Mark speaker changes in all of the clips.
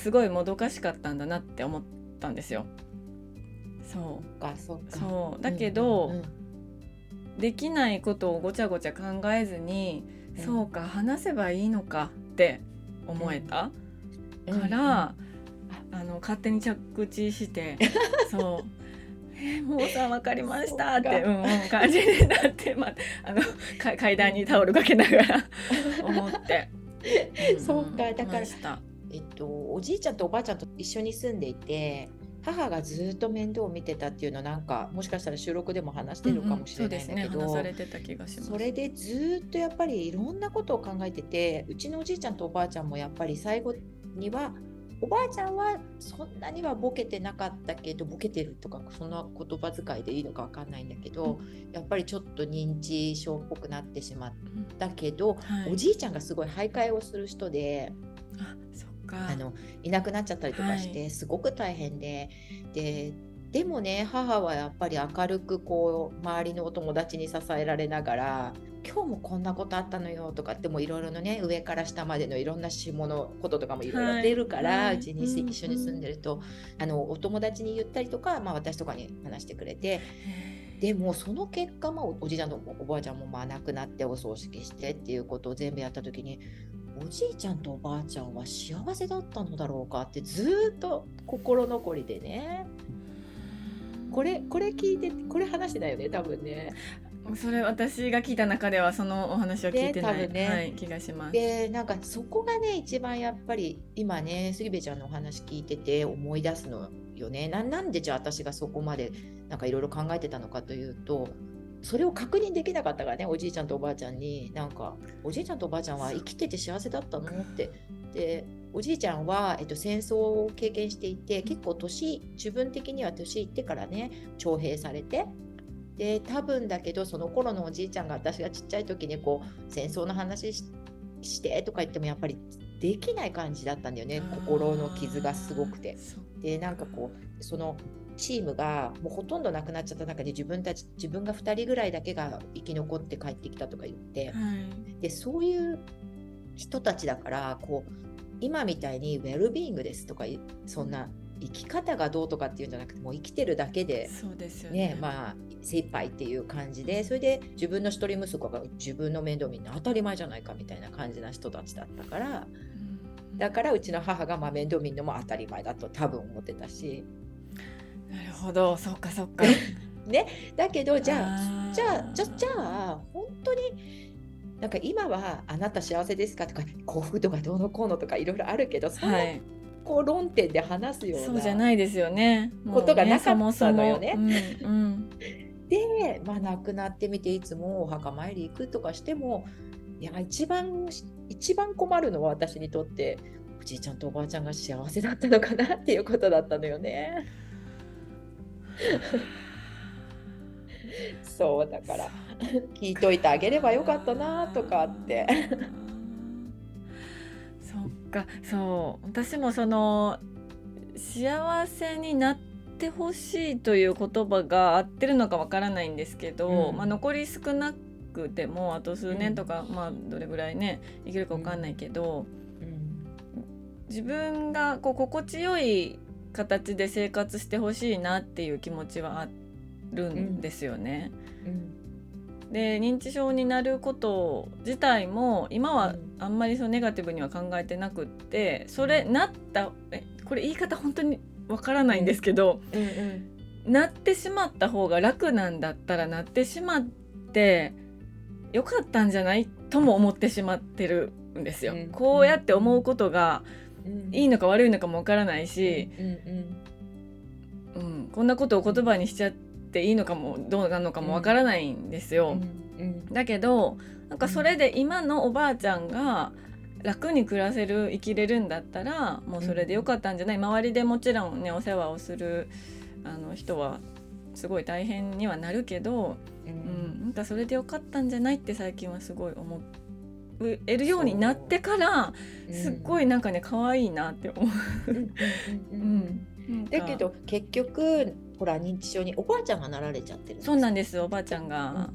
Speaker 1: すごいもどかしかったんだなって思ったんですよ。
Speaker 2: そう。かそうか。
Speaker 1: そう。だけど、
Speaker 2: うんうん
Speaker 1: できないことをごちゃごちゃ考えずに、
Speaker 2: うん。
Speaker 1: そうか話せばいいのかって思えた、
Speaker 2: うん。
Speaker 1: から、あの勝手に着地して そう「えー、もうさん分かりました」って
Speaker 2: そうか
Speaker 1: うんうん感じになって、まあ、あのか階段にタオルかけながら 思って。
Speaker 2: そうかだからえっと、おじいちゃんとおばあちゃんと一緒に住んでいて母がずっと面倒を見てたっていうのなんかもしかしたら収録でも話してるかもしれないんだけど、
Speaker 1: うんうんそれ
Speaker 2: でずっとやっぱりいろんなことを考えててうちのおじいちゃんとおばあちゃんもやっぱり最後にはおばあちゃんはそんなにはボケてなかったけどボケてるとかそんな言葉遣いでいいのか分かんないんだけど、やっぱりちょっと認知症っぽくなってしまったけど、
Speaker 1: はい。
Speaker 2: おじいちゃんがすごい徘徊をする人で。
Speaker 1: あそ
Speaker 2: あのいなくなっちゃったりとかして、
Speaker 1: は
Speaker 2: すごく大変で。ででもね母はやっぱり明るくこう周りのお友達に支えられながら「今日もこんなことあったのよ」とかってもいろいろのね上から下までのいろんな下のこととかもいろいろ出るから、
Speaker 1: はいう
Speaker 2: ちに一緒に住んでると、あのお友達に言ったりとか、まあ、私とかに話してくれてでもその結果、まあ、おおじいちゃんとおばあちゃんもまあ亡くなってお葬式してっていうことを全部やった時におじいちゃんとおばあちゃんは幸せだったのだろうかってずーっと心残りでねこれこれ聞いてこれ話してないよね多分ね。
Speaker 1: それ私が聞いた中ではそのお話は聞いてない、
Speaker 2: ね
Speaker 1: はい、気がします。
Speaker 2: でなんかそこがね一番やっぱり今ね杉部ちゃんのお話聞いてて思い出すのよねななんでじゃあ私がそこまでなんかいろいろ考えてたのかというとそれを確認できなかったからねおじいちゃんとおばあちゃんになんかおじいちゃんとおばあちゃんは生きてて幸せだったのって。でおじいちゃんは、えっと、戦争を経験していて結構年自分的には年いってからね徴兵されてで多分だけどその頃のおじいちゃんが私がちっちゃい時にこう戦争の話ししてとか言ってもやっぱりできない感じだったんだよね心の傷がすごくて。
Speaker 1: そ
Speaker 2: でなんかこうそのチームがもうほとんどなくなっちゃった。中で自分たち自分が2人ぐらいだけが生き残って帰ってきたとか言って。
Speaker 1: はい。
Speaker 2: でそういう人たちだからこう今みたいにウェルビーイングですとかいそんな生き方がどうとかっていうんじゃなくてもう生きてるだけで
Speaker 1: そうですよね。
Speaker 2: ねまあ精一杯っていう感じでそれで自分の一人息子が自分の面倒見るの当たり前じゃないかみたいな感じな人たちだったから
Speaker 1: うん。
Speaker 2: だからうちの母がまあ面倒見るのも当たり前だと多分思ってたし
Speaker 1: なるほど、そっかそっか。
Speaker 2: だけどじゃあじゃあじゃじゃあ本当になんか今はあなた幸せですかとか幸福度がどうのこうのとかいろいろあるけどそんな
Speaker 1: はい、
Speaker 2: こう論点で話すような、
Speaker 1: そうじゃないですよね。
Speaker 2: ことがなかったのよね。
Speaker 1: うん
Speaker 2: で、まあ、亡くなってみていつもお墓参り行くとかしてもいや一番一番困るのは私にとっておじいちゃんとおばあちゃんが幸せだったのかなっていうことだったのよね。そうだから聞いといてあげればよかったなとかって。
Speaker 1: そっか。そう私もその幸せになってほしいという言葉が合ってるのかわからないんですけど、
Speaker 2: うん。
Speaker 1: まあ、残り少なくてもあと数年とか、まあどれぐらいねいけるかわかんないけど、
Speaker 2: うん。
Speaker 1: 自分がこう心地よい形で生活してほしいなっていう気持ちはあるんですよね。
Speaker 2: うん
Speaker 1: で認知症になること自体も今は
Speaker 2: うん
Speaker 1: あんまりそのネガティブには考えてなくってそれなったえこれ言い方本当にわからないんですけど、
Speaker 2: うん
Speaker 1: なってしまった方が楽なんだったらなってしまってよかったんじゃないとも思ってしまってるんですよ。
Speaker 2: うん
Speaker 1: こうやって思うことが
Speaker 2: うん
Speaker 1: いいのか悪いのかもわからないし、
Speaker 2: うん
Speaker 1: うん、こんなことを言葉にしちゃっていいのかもどうなのかもわからないんですよ。
Speaker 2: うん
Speaker 1: だけどなんかそれで今のおばあちゃんが楽に暮らせる生きれるんだったらもうそれでよかったんじゃない。周りでもちろんねお世話をするあの人はすごい大変にはなるけど、
Speaker 2: う
Speaker 1: うんん、なんかそれでよかったんじゃないって最近はすごい思えるようになってからすっごいなんかね可愛いなって思
Speaker 2: ううんうん。だけど結局ほら認知症におばあちゃんがなられちゃってる
Speaker 1: そうなんですおばあちゃんが。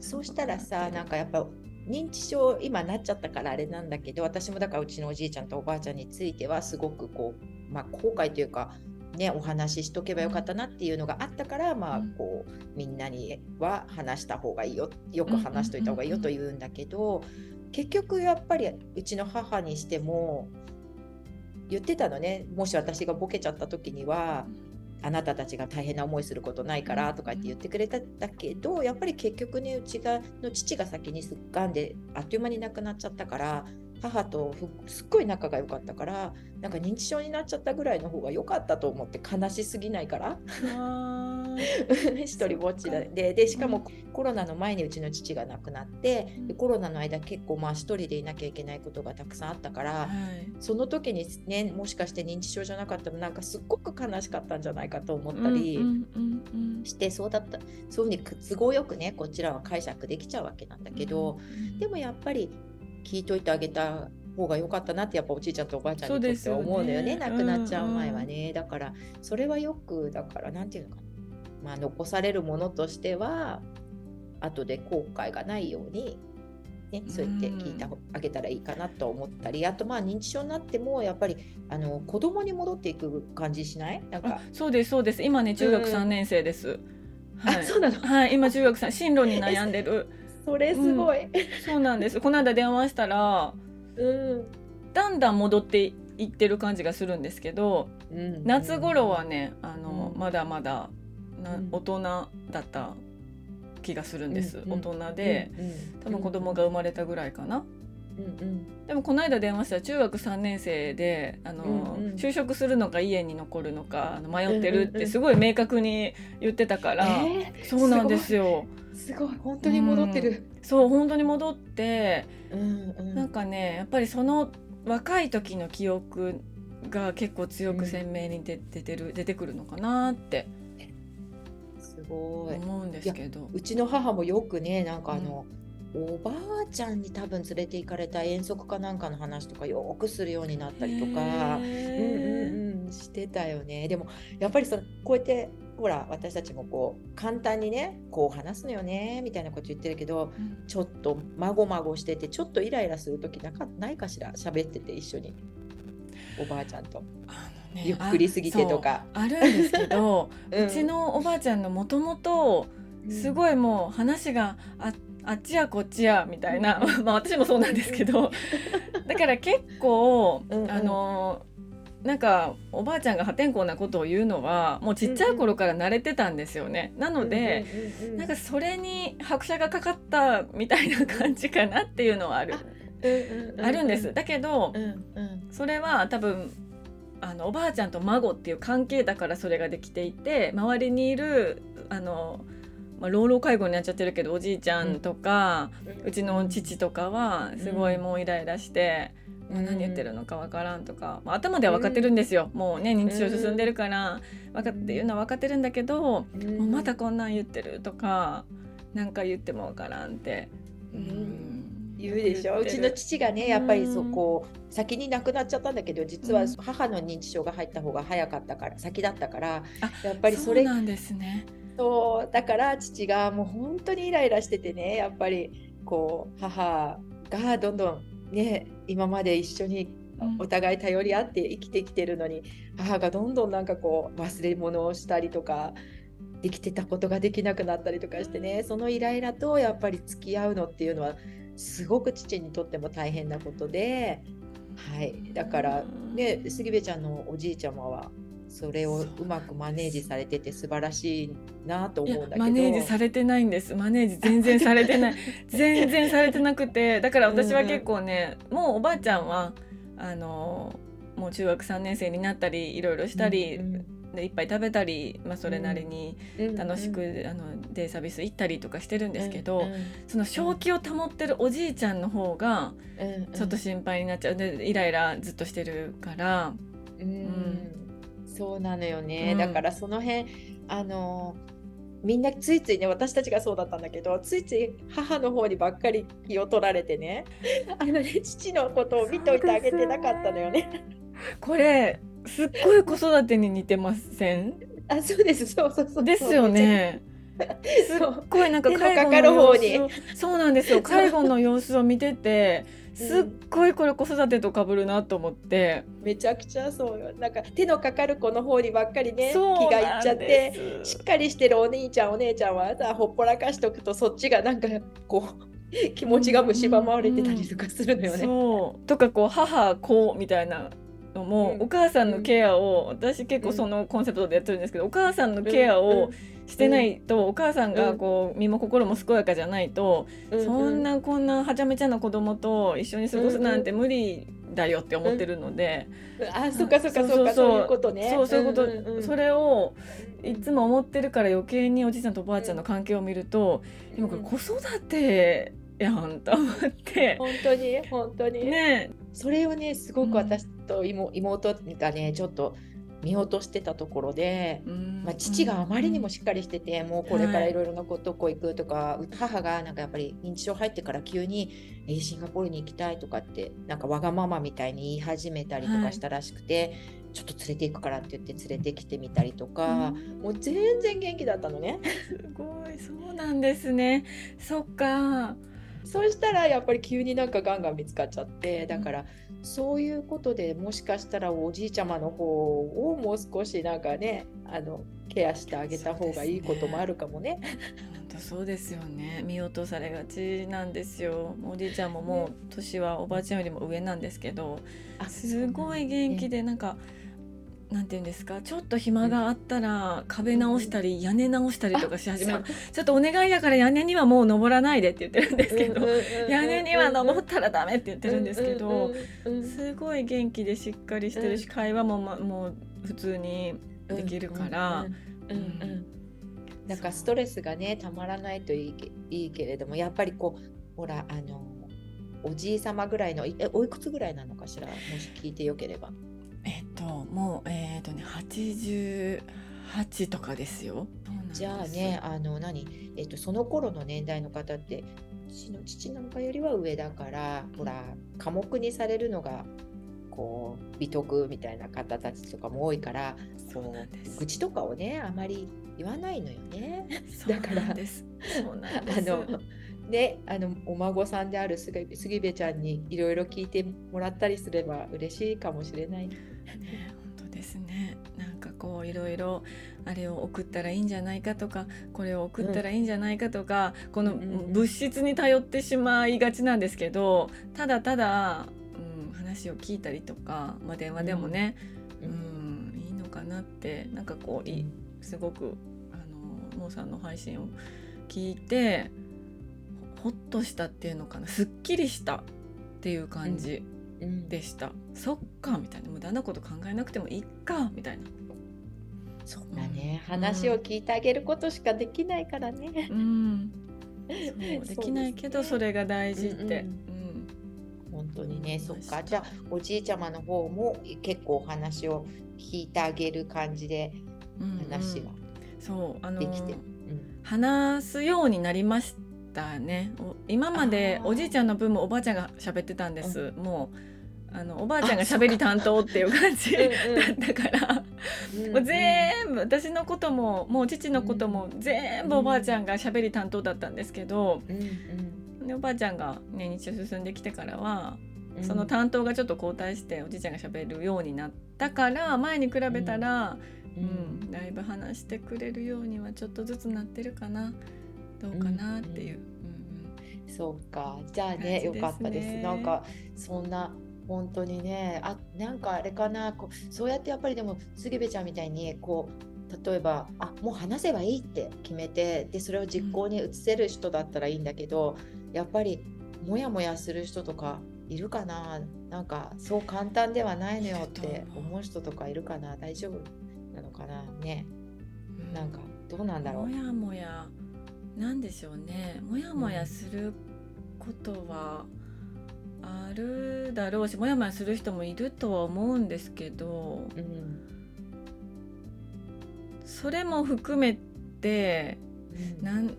Speaker 2: そうしたらさなんかやっぱ認知症今なっちゃったからあれなんだけど私もだからうちのおじいちゃんとおばあちゃんについてはすごくこう、まあ、後悔というかね、お話ししとけばよかったなっていうのがあったから、まあこうみんなには話した方がいいよよく話しといた方がいいよと言うんだけど、結局やっぱりうちの母にしても言ってたのね。もし私がボケちゃった時にはあなたたちが大変な思いすることないからとかって言ってくれたんだけどやっぱり結局ねうちがの父が先にすっがんであっという間に亡くなっちゃったから母とすっごい仲が良かったからなんか認知症になっちゃったぐらいの方が良かったと思って悲しすぎないから 一人ぼっちででしかもコロナの前にうちの父が亡くなってでコロナの間結構まあ一人でいなきゃいけないことがたくさんあったから、はい、その時にねもしかして認知症じゃなかったらなんかすっごく悲しかったんじゃないかと思ったりしてそうだった。そういうふうに都合よくねこちらは解釈できちゃうわけなんだけど、でもやっぱり聞いといてあげた方が良かったなってやっぱおじいちゃんとおばあちゃんにとっては思うのよね、ね、亡くなっちゃう前はね、うん、だからそれはよくだから何て言うのかなまあ残されるものとしては後で後悔がないようにね、そうやって聞いてあげたらいいかなと思ったり、あとまあ認知症になってもやっぱりあの子供に戻っていく感じしない？なんか。
Speaker 1: そうですそうです。今ね中学3年生です、
Speaker 2: はい、そうなの？
Speaker 1: はい今中学3進路に悩んでる。
Speaker 2: それすごい、うん、
Speaker 1: そうなんです。この間電話したら、うん、だんだん戻っていってる感じがするんですけど、うん、夏頃はねあの、まだまだな大人だった気がするんです、大人で、多分子供が生まれたぐらいかな。うんうん、でもこの間電話したら中学3年生であの、うんうん、就職するのか家に残るのかあの迷ってるってすごい明確に言ってたから、えー、そうなんですよ。
Speaker 2: すごい。本当に戻ってる、
Speaker 1: うん、そう本当に戻って、うんうん、なんかねやっぱりその若い時の記憶が結構強く鮮明に出てる、出てくるのかなって
Speaker 2: すごい。
Speaker 1: 思うんですけど。
Speaker 2: うちの母もよくねなんかあの、うん、おばあちゃんに多分連れて行かれた遠足かなんかの話とかよくするようになったりとか、うんうんうん、してたよね。でもやっぱりそのこうやってほら私たちもこう簡単にねこう話すのよねみたいなこと言ってるけど、うん、ちょっとまごまごしててちょっとイライラする時なかないかしら喋ってて一緒におばあちゃんと。ね、ゆっくりすぎてとか。
Speaker 1: あるんですけど、うん、うちのおばあちゃんのもともとすごいもう話がああっちやこっちやみたいな、まあ私もそうなんですけど だから結構、うんうん、あのなんかおばあちゃんが破天荒なことを言うのはもうちっちゃい頃から慣れてたんですよね。なので、なんかそれに拍車がかかったみたいな感じかなっていうのはある。あるんです。だけど、それは多分あのおばあちゃんと孫っていう関係だからそれができていて周りにいるあの、まあ、老老介護になっちゃってるけどおじいちゃんとか、うちの父とかはすごいもうイライラして。まあ、何言ってるのか分からんとか、まあ、頭では分かってるんですよ、もうね認知症進んでるから分かっていうのは分かってるんだけど、もうまたこんなん言ってるとか何か言っても分からんって。うん
Speaker 2: 言うでしょ？うちの父がねやっぱりそこ先に亡くなっちゃったんだけど実は母の認知症が入った方が早かったから先だったからやっぱりそれ
Speaker 1: なんですね。
Speaker 2: そうだから父がもう本当にイライラしててねやっぱりこう母がどんどんね今まで一緒にお互い頼り合って生きてきてるのに、うん、母がどんどんなんかこう忘れ物をしたりとかできてたことができなくなったりとかしてねそのイライラとやっぱり付き合うのっていうのはすごく父にとっても大変なことで、はい、だからね杉部ちゃんのおじいちゃまはそれをうまくマネージされてて素晴らしいなと思うんだけど。
Speaker 1: マネージされてないんです。マネージ全然されてない。全然されてなくて。だから私は結構ね、うん、もうおばあちゃんはあのもう中学3年生になったりいろいろしたり、うんうんでいっぱい食べたり、まあ、それなりに楽しく、うんあのデイサービス行ったりとかしてるんですけど、うんうん、その正気を保ってるおじいちゃんの方がちょっと心配になっちゃう。でイライラずっとしてるから。
Speaker 2: うん、うん、そうなのよね、だからその辺あのみんなついついね私たちがそうだったんだけどついつい母の方にばっかり気を取られてね あのね父のことを見といてあげてなかったのよね。
Speaker 1: これすっごい子育てに似てません？
Speaker 2: あそうです。そうそうそう
Speaker 1: ですよね。すっごいなんか 介護
Speaker 2: かかる
Speaker 1: の
Speaker 2: 方に
Speaker 1: 様子をそうなんですよ。介護の様子を見ててすっごいこれ子育てと被るなと思って、
Speaker 2: めちゃくちゃそうよ。なんか手のかかる子の方にばっかりね気がいっちゃってしっかりしてるお兄ちゃんお姉ちゃんはさほっぽらかしとくとそっちがなんかこう気持ちが蝕まれてたりとかするのよね。
Speaker 1: そう。とかこう母子みたいなのも、
Speaker 2: うん。
Speaker 1: お母さんのケアを、私結構そのコンセプトでやってるんですけど、お母さんのケアをしてないと、お母さんがこう身も心も健やかじゃないと、
Speaker 2: う
Speaker 1: そんなこんなはちゃめちゃな子供と一緒に過ごすなんて無理だよって思ってるので、
Speaker 2: あそっかそっか
Speaker 1: そ
Speaker 2: っか
Speaker 1: そうそう
Speaker 2: そう。いうことね。
Speaker 1: そうそういうこと、それをいつも思ってるから余計におじいちゃんとおばあちゃんの関係を見ると、でもこれ子育てやんと思って。
Speaker 2: 本当に？本当に、
Speaker 1: ね。
Speaker 2: それをねすごく私と妹妹がねちょっと見落としてたところで、まあ、父があまりにもしっかりしてて、もうこれからい。ろいろなことこ行くとか、母がなんかやっぱり認知症入ってから急に、えーシンガポールに行きたいとかってなんかわがままみたいに言い始めたりとかしたらしくて、ちょっと連れて行くからって言って連れてきてみたりとか、もう全然元気だったのね。
Speaker 1: すごい。そうなんですね。そっか
Speaker 2: そうしたらやっぱり急になんかガンガン見つかっちゃってだからそういうことでもしかしたらおじいちゃまの方をもう少しなんかねあのケアしてあげた方がいいこともあるかもね。
Speaker 1: 本当そうですよね。見落とされがちなんですよ。おじいちゃんももう年はおばあちゃんよりも上なんですけど
Speaker 2: あ
Speaker 1: すごい元気でなんかなんていうんですか？ちょっと暇があったら壁直したり屋根直したりとかし始める。ちょっとお願いだから屋根にはもう登らないでって言ってるんですけど屋根には登ったらダメって言ってるんですけどすごい元気でしっかりしてるし会話もまもう普通にできるから
Speaker 2: なんかストレスがねたまらないといいけいいけれどもやっぱりこうほらあのおじいさまぐらいのいえおいくつぐらいなのかしら？もし聞いてよければ。
Speaker 1: ともうえっとね88とかですよ。
Speaker 2: じゃあね、あの何、えっと、その頃の年代の方って、父の父なんかよりは上だから、ほら、寡黙にされるのが、こう、美徳みたいな方たちとかも多いから、
Speaker 1: そう
Speaker 2: こ
Speaker 1: なんです
Speaker 2: う愚痴とかをね、あまり言わないのよね。
Speaker 1: そう
Speaker 2: だから
Speaker 1: なんです。そうなんで
Speaker 2: あ
Speaker 1: す。
Speaker 2: のね、あのお孫さんである杉杉部ちゃんにいろいろ聞いてもらったりすれば嬉しいかもしれない。
Speaker 1: ね本当ですね。なんかこういろいろあれを送ったらいいんじゃないかとかこれを送ったらいいんじゃないかとか、この
Speaker 2: うんうんうん
Speaker 1: 物質に頼ってしまいがちなんですけどただただ、うん、話を聞いたりとか、まあ、電話でもね、
Speaker 2: う
Speaker 1: うんんいいのかなってなんかこういすごくあのモーさんの配信を聞いてほほっとしたっていうのかなすっきりしたっていう感じ。
Speaker 2: うん。
Speaker 1: でした。そっかみたいな。無駄なこと考えなくてもいいかみたいな。
Speaker 2: そうだね、
Speaker 1: うん。
Speaker 2: 話を聞いてあげることしかできないからね。
Speaker 1: うん。そうできないけどそれが大事って、
Speaker 2: うん本当にね、そっか。じゃあ、おじいちゃまの方も結構お話を聞いてあげる感じで
Speaker 1: うんうん。
Speaker 2: 話が
Speaker 1: そうあの
Speaker 2: できて。うん。
Speaker 1: 話すようになりましたね。お今までおじいちゃんの分もおばあちゃんが喋ってたんです、もうあのおばあちゃんが喋り担当っていう感じだったから。
Speaker 2: うん
Speaker 1: もう全部私のことももう父のことも全部おばあちゃんが喋り担当だったんですけど、でおばあちゃんが、ね、日中進んできてからは
Speaker 2: うん。
Speaker 1: その担当がちょっと交代しておじいちゃんが喋るようになったから前に比べたら、
Speaker 2: う
Speaker 1: うん。んだいぶ話してくれるようにはちょっとずつなってるかなどうかなっていう。
Speaker 2: そうか。じゃあね、
Speaker 1: ね
Speaker 2: よかったです。なんか、そんな。本当にね、あ、なんかあれかな、こう、そうやってやっぱりでも、杉部ちゃんみたいに、こう。例えば、あ、もう話せばいいって決めて、で、それを実行に移せる人だったらいいんだけど。やっぱり、もやもやする人とか、いるかな。なんか、そう簡単ではないのよって
Speaker 1: と思う
Speaker 2: 思う人とかいるかな。大丈夫なのかな。ね、
Speaker 1: うん
Speaker 2: なんか、どうなんだろう。
Speaker 1: もやもやなんでしょうね。もやもやすることはあるだろうしもやもやする人もいるとは思うんですけど
Speaker 2: うん。
Speaker 1: それも含めて
Speaker 2: うん。
Speaker 1: なんな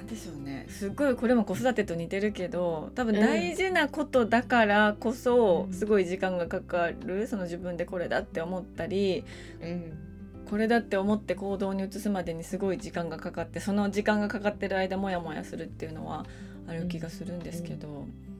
Speaker 1: んでしょうね。すごいこれも子育てと似てるけど多分
Speaker 2: うん
Speaker 1: 大事なことだからこそ
Speaker 2: うん。
Speaker 1: すごい時間がかかる。その自分でこれだって思ったり
Speaker 2: うん。
Speaker 1: これだって思って行動に移すまでにすごい時間がかかってその時間がかかってる間モヤモヤするっていうのはある気がするんですけど。うん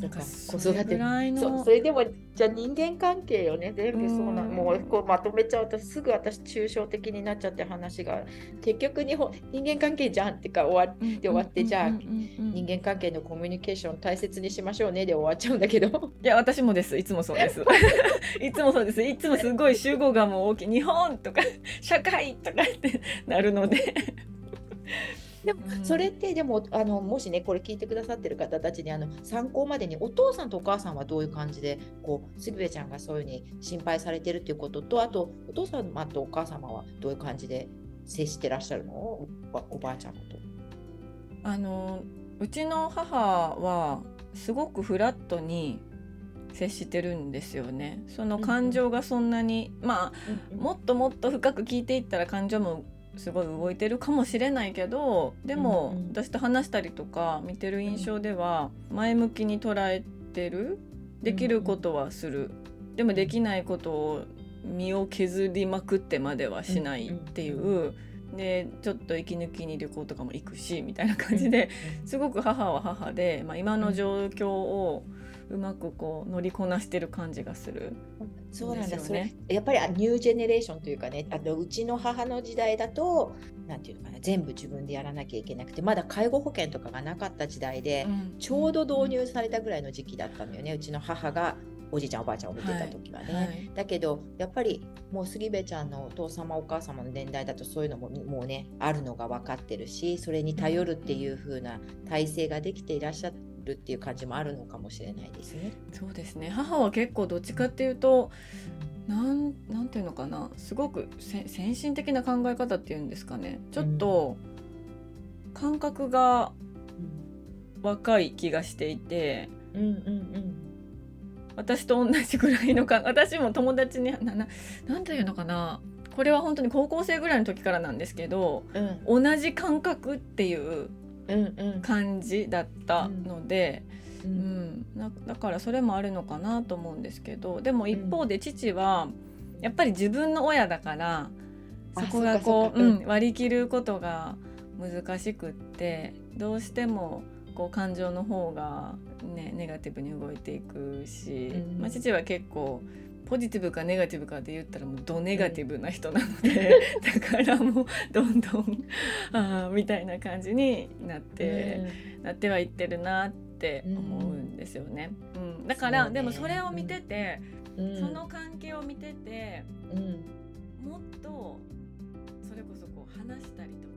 Speaker 1: うん
Speaker 2: あ
Speaker 1: なんか
Speaker 2: 子育て
Speaker 1: そ
Speaker 2: それでもじゃあ人間関係よね。全部そうなもうこうまとめちゃうとすぐ私抽象的になっちゃって話が結局日本人間関係じゃんってか終わ
Speaker 1: で
Speaker 2: 終わってじゃあ
Speaker 1: 人
Speaker 2: 人間関係のコミュニケーションを大切にしましょうねで終わっちゃうんだけど。
Speaker 1: いや私もです。いつもそうです。いつもそうです。いつもすごい集合感も大きい。日本とか社会とかってなるので
Speaker 2: でも
Speaker 1: うん。
Speaker 2: それってでもあのもしねこれ聞いてくださってる方たちにあの参考までにお父さんとお母さんはどういう感じでこうすぐべちゃんがそういうふうに心配されてるっていうこととあとお父様とお母様はどういう感じで接してらっしゃるの？おばおばあちゃんと。
Speaker 1: あのうちの母はすごくフラットに接してるんですよね。その感情がそんなに、まあもっともっと深く聞いていったら感情もすごい動いてるかもしれないけどでも、私と話したりとか見てる印象では前向きに捉えてるできることはする、でもできないことを身を削りまくってまではしないっていう、でちょっと息抜きに旅行とかも行くしみたいな感じで、すごく母は母で、まあ、今の状況をうまくこう乗りこなしてる感じがする。
Speaker 2: そうなんだ、
Speaker 1: ですよね。
Speaker 2: それやっぱりあニュージェネレーションというかね。あのうちの母の時代だとなんていうのかな。全部自分でやらなきゃいけなくてまだ介護保険とかがなかった時代で、ちょうど導入されたぐらいの時期だったのよね。うちの母がおじいちゃんおばあちゃんを見てた時はね。
Speaker 1: はい。
Speaker 2: だけどやっぱりもう杉部ちゃんのお父様お母様の年代だとそういうのももうねあるのが分かってるしそれに頼るっていう風な体制ができていらっしゃるっていう感じもあるのかもしれないですね。
Speaker 1: そうですね。母は結構どっちかっていうとなんなんていうのかな。すごくせ先進的な考え方っていうんですかね。ちょっと感覚が若い気がしていて
Speaker 2: うんうんうん。
Speaker 1: 私と同じぐらいのか 私も友達になななんていうのかな。これは本当に高校生ぐらいの時からなんですけど
Speaker 2: うん。
Speaker 1: 同じ感覚っていう感じだったので、
Speaker 2: う
Speaker 1: うん。ん、なだからそれもあるのかなと思うんですけどでも一方で父はやっぱり自分の親だから
Speaker 2: あ
Speaker 1: そこがこう、
Speaker 2: う
Speaker 1: ん、割り切ることが難しくってどうしてもこう感情の方が、ね、ネガティブに動いていくし、
Speaker 2: うん。
Speaker 1: まあ、父は結構ポジティブかネガティブかで言ったらもうドネガティブな人なので、だからもうどんどんあーみたいな感じになって。なってはいってるなって思うんですよね。うん、だから、
Speaker 2: ね。
Speaker 1: でもそれを見てて、
Speaker 2: うん。
Speaker 1: その関係を見てて
Speaker 2: うん。
Speaker 1: もっとそれこそこう話したりと